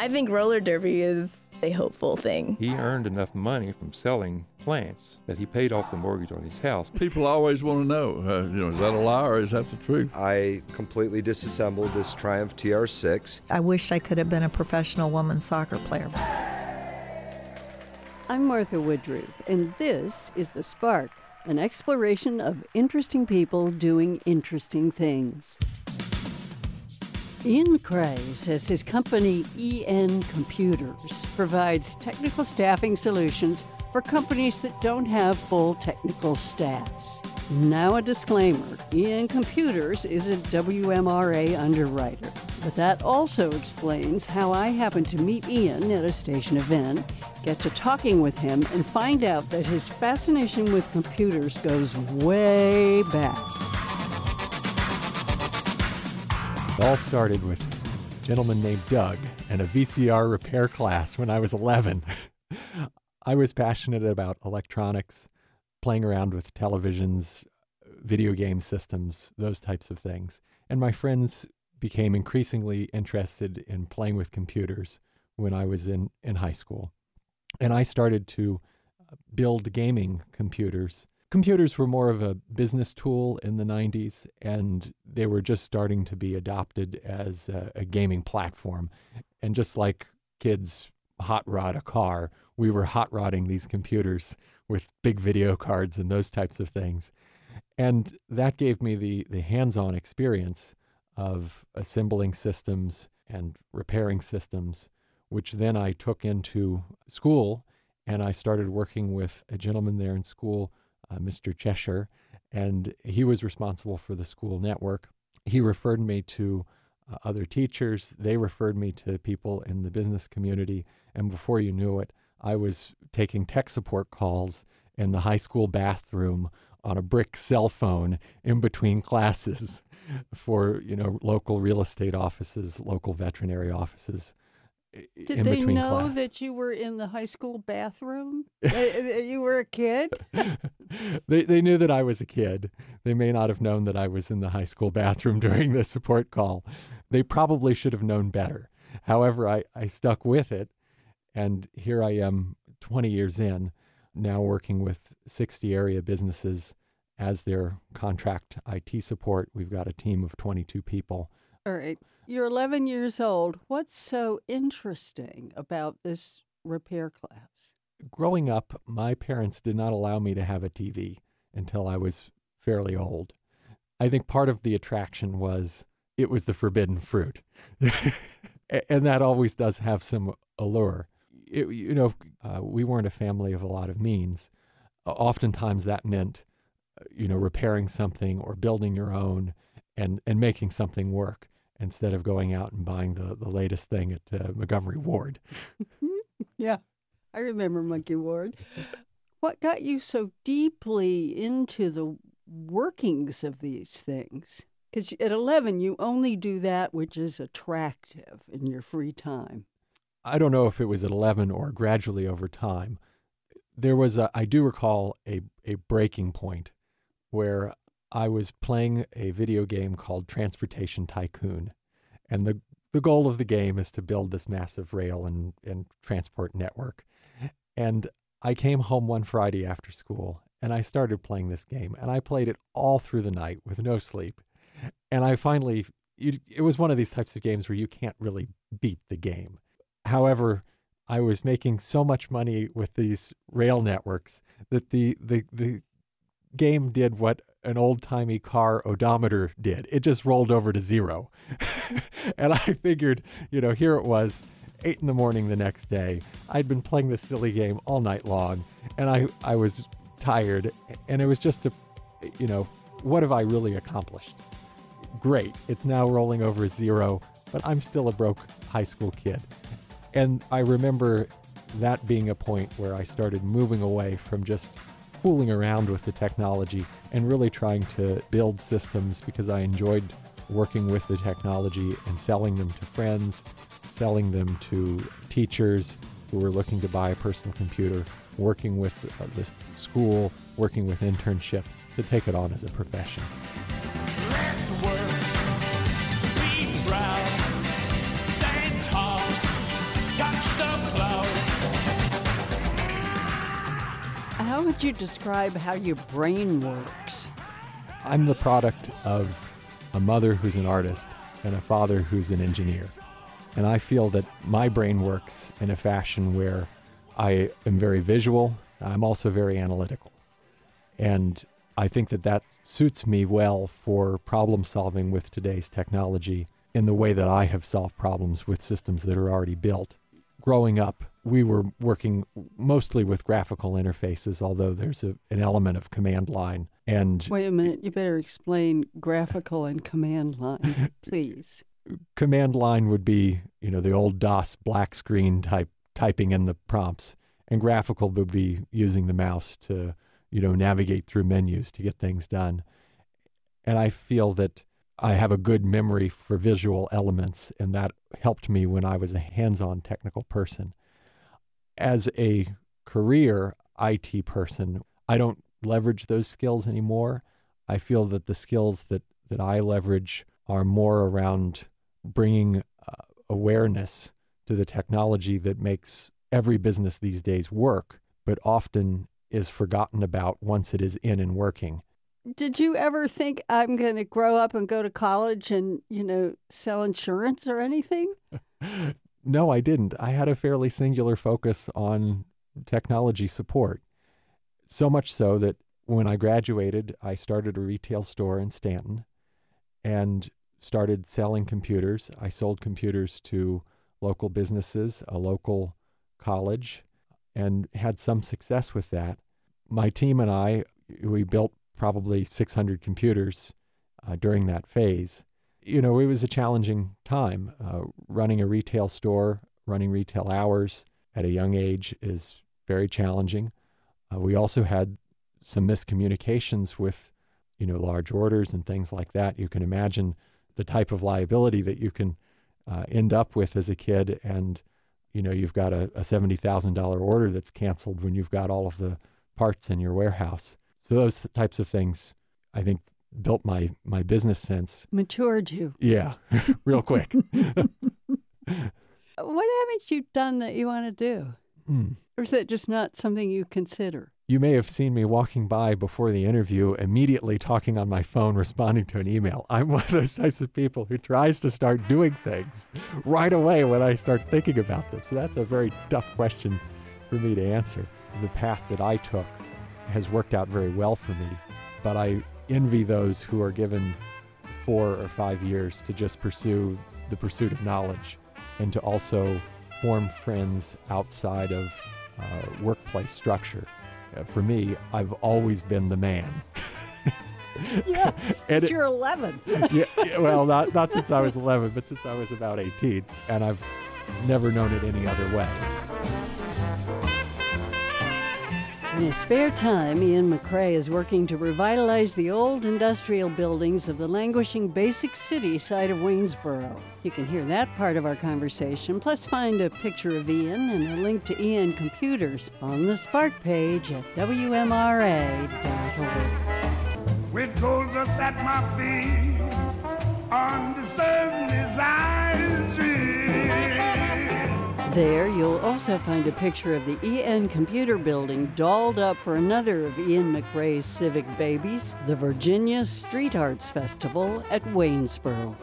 I think roller derby is a hopeful thing. He earned enough money from selling plants that he paid off the mortgage on his house. People always want to know, uh, you know, is that a lie or is that the truth? I completely disassembled this Triumph TR6. I wished I could have been a professional women's soccer player. I'm Martha Woodruff, and this is The Spark, an exploration of interesting people doing interesting things. Ian MacRae says his company, EN Computers, provides technical staffing solutions for companies that don't have full technical staffs. Now, a disclaimer EN Computers is a WMRA underwriter. But that also explains how I happened to meet Ian at a station event, get to talking with him, and find out that his fascination with computers goes way back. It all started with a gentleman named Doug and a VCR repair class when I was 11. I was passionate about electronics, playing around with televisions, video game systems, those types of things. And my friends became increasingly interested in playing with computers when I was in, in high school. And I started to uh, build gaming computers computers were more of a business tool in the 90s, and they were just starting to be adopted as a, a gaming platform. And just like kids hot rod a car, we were hot rodding these computers with big video cards and those types of things. And that gave me the, the hands on experience of assembling systems and repairing systems, which then I took into school and I started working with a gentleman there in school uh, Mr. Cheshire, and he was responsible for the school network. He referred me to uh, other teachers. They referred me to people in the business community. And before you knew it, I was taking tech support calls in the high school bathroom on a brick cell phone in between classes for you know local real estate offices, local veterinary offices, did they know class. that you were in the high school bathroom? Uh, you were a kid? they, they knew that I was a kid. They may not have known that I was in the high school bathroom during the support call. They probably should have known better. However, I, I stuck with it. And here I am 20 years in, now working with 60 area businesses as their contract IT support. We've got a team of 22 people. All right. You're 11 years old. What's so interesting about this repair class? Growing up, my parents did not allow me to have a TV until I was fairly old. I think part of the attraction was it was the forbidden fruit. and that always does have some allure. It, you know, uh, we weren't a family of a lot of means. Oftentimes that meant, uh, you know, repairing something or building your own and, and making something work instead of going out and buying the, the latest thing at uh, Montgomery Ward. yeah, I remember Monkey Ward. What got you so deeply into the workings of these things? Because at 11, you only do that which is attractive in your free time. I don't know if it was at 11 or gradually over time. There was a, I do recall a, a breaking point where I was playing a video game called Transportation Tycoon. And the, the goal of the game is to build this massive rail and, and transport network. And I came home one Friday after school and I started playing this game. And I played it all through the night with no sleep. And I finally, it was one of these types of games where you can't really beat the game. However, I was making so much money with these rail networks that the, the, the game did what an old timey car odometer did. It just rolled over to zero. and I figured, you know, here it was, eight in the morning the next day. I'd been playing this silly game all night long, and I, I was tired. And it was just a, you know, what have I really accomplished? Great. It's now rolling over zero, but I'm still a broke high school kid. And I remember that being a point where I started moving away from just fooling around with the technology and really trying to build systems because I enjoyed working with the technology and selling them to friends, selling them to teachers who were looking to buy a personal computer, working with uh, the school, working with internships to take it on as a profession. How would you describe how your brain works? I'm the product of a mother who's an artist and a father who's an engineer. And I feel that my brain works in a fashion where I am very visual, I'm also very analytical. And I think that that suits me well for problem solving with today's technology in the way that I have solved problems with systems that are already built. Growing up, we were working mostly with graphical interfaces, although there's a, an element of command line. And Wait a minute, you better explain graphical and command line, please. command line would be, you know, the old DOS black screen type typing in the prompts, and graphical would be using the mouse to, you know, navigate through menus to get things done. And I feel that I have a good memory for visual elements, and that helped me when I was a hands-on technical person. As a career IT person, I don't leverage those skills anymore. I feel that the skills that that I leverage are more around bringing uh, awareness to the technology that makes every business these days work, but often is forgotten about once it is in and working. Did you ever think I'm going to grow up and go to college and, you know, sell insurance or anything? No, I didn't. I had a fairly singular focus on technology support. So much so that when I graduated, I started a retail store in Staunton and started selling computers. I sold computers to local businesses, a local college, and had some success with that. My team and I, we built probably 600 computers uh, during that phase. You know, it was a challenging time. Uh, running a retail store, running retail hours at a young age is very challenging. Uh, we also had some miscommunications with, you know, large orders and things like that. You can imagine the type of liability that you can uh, end up with as a kid, and you know, you've got a, a seventy thousand dollar order that's canceled when you've got all of the parts in your warehouse. So those types of things, I think, built my my business sense. Matured you. Yeah, real quick. What haven't you done that you want to do? Hmm. Or is that just not something you consider? You may have seen me walking by before the interview, immediately talking on my phone, responding to an email. I'm one of those types of people who tries to start doing things right away when I start thinking about them. So that's a very tough question for me to answer. The path that I took has worked out very well for me, but I envy those who are given four or five years to just pursue the pursuit of knowledge and to also form friends outside of uh, workplace structure. Uh, for me, I've always been the man. Yeah, And it- you're 11. yeah, yeah, well, not, not since I was 11, but since I was about 18. And I've never known it any other way. In his spare time, Ian MacRae is working to revitalize the old industrial buildings of the languishing Basic City side of Waynesboro. You can hear that part of our conversation, plus find a picture of Ian and a link to EN Computers on the Spark page at WMRA.org. with gold dust at my feet side street. There, you'll also find a picture of the EN Computer Building dolled up for another of Ian MacRae's civic babies, the Virginia Street Arts Festival at Waynesboro.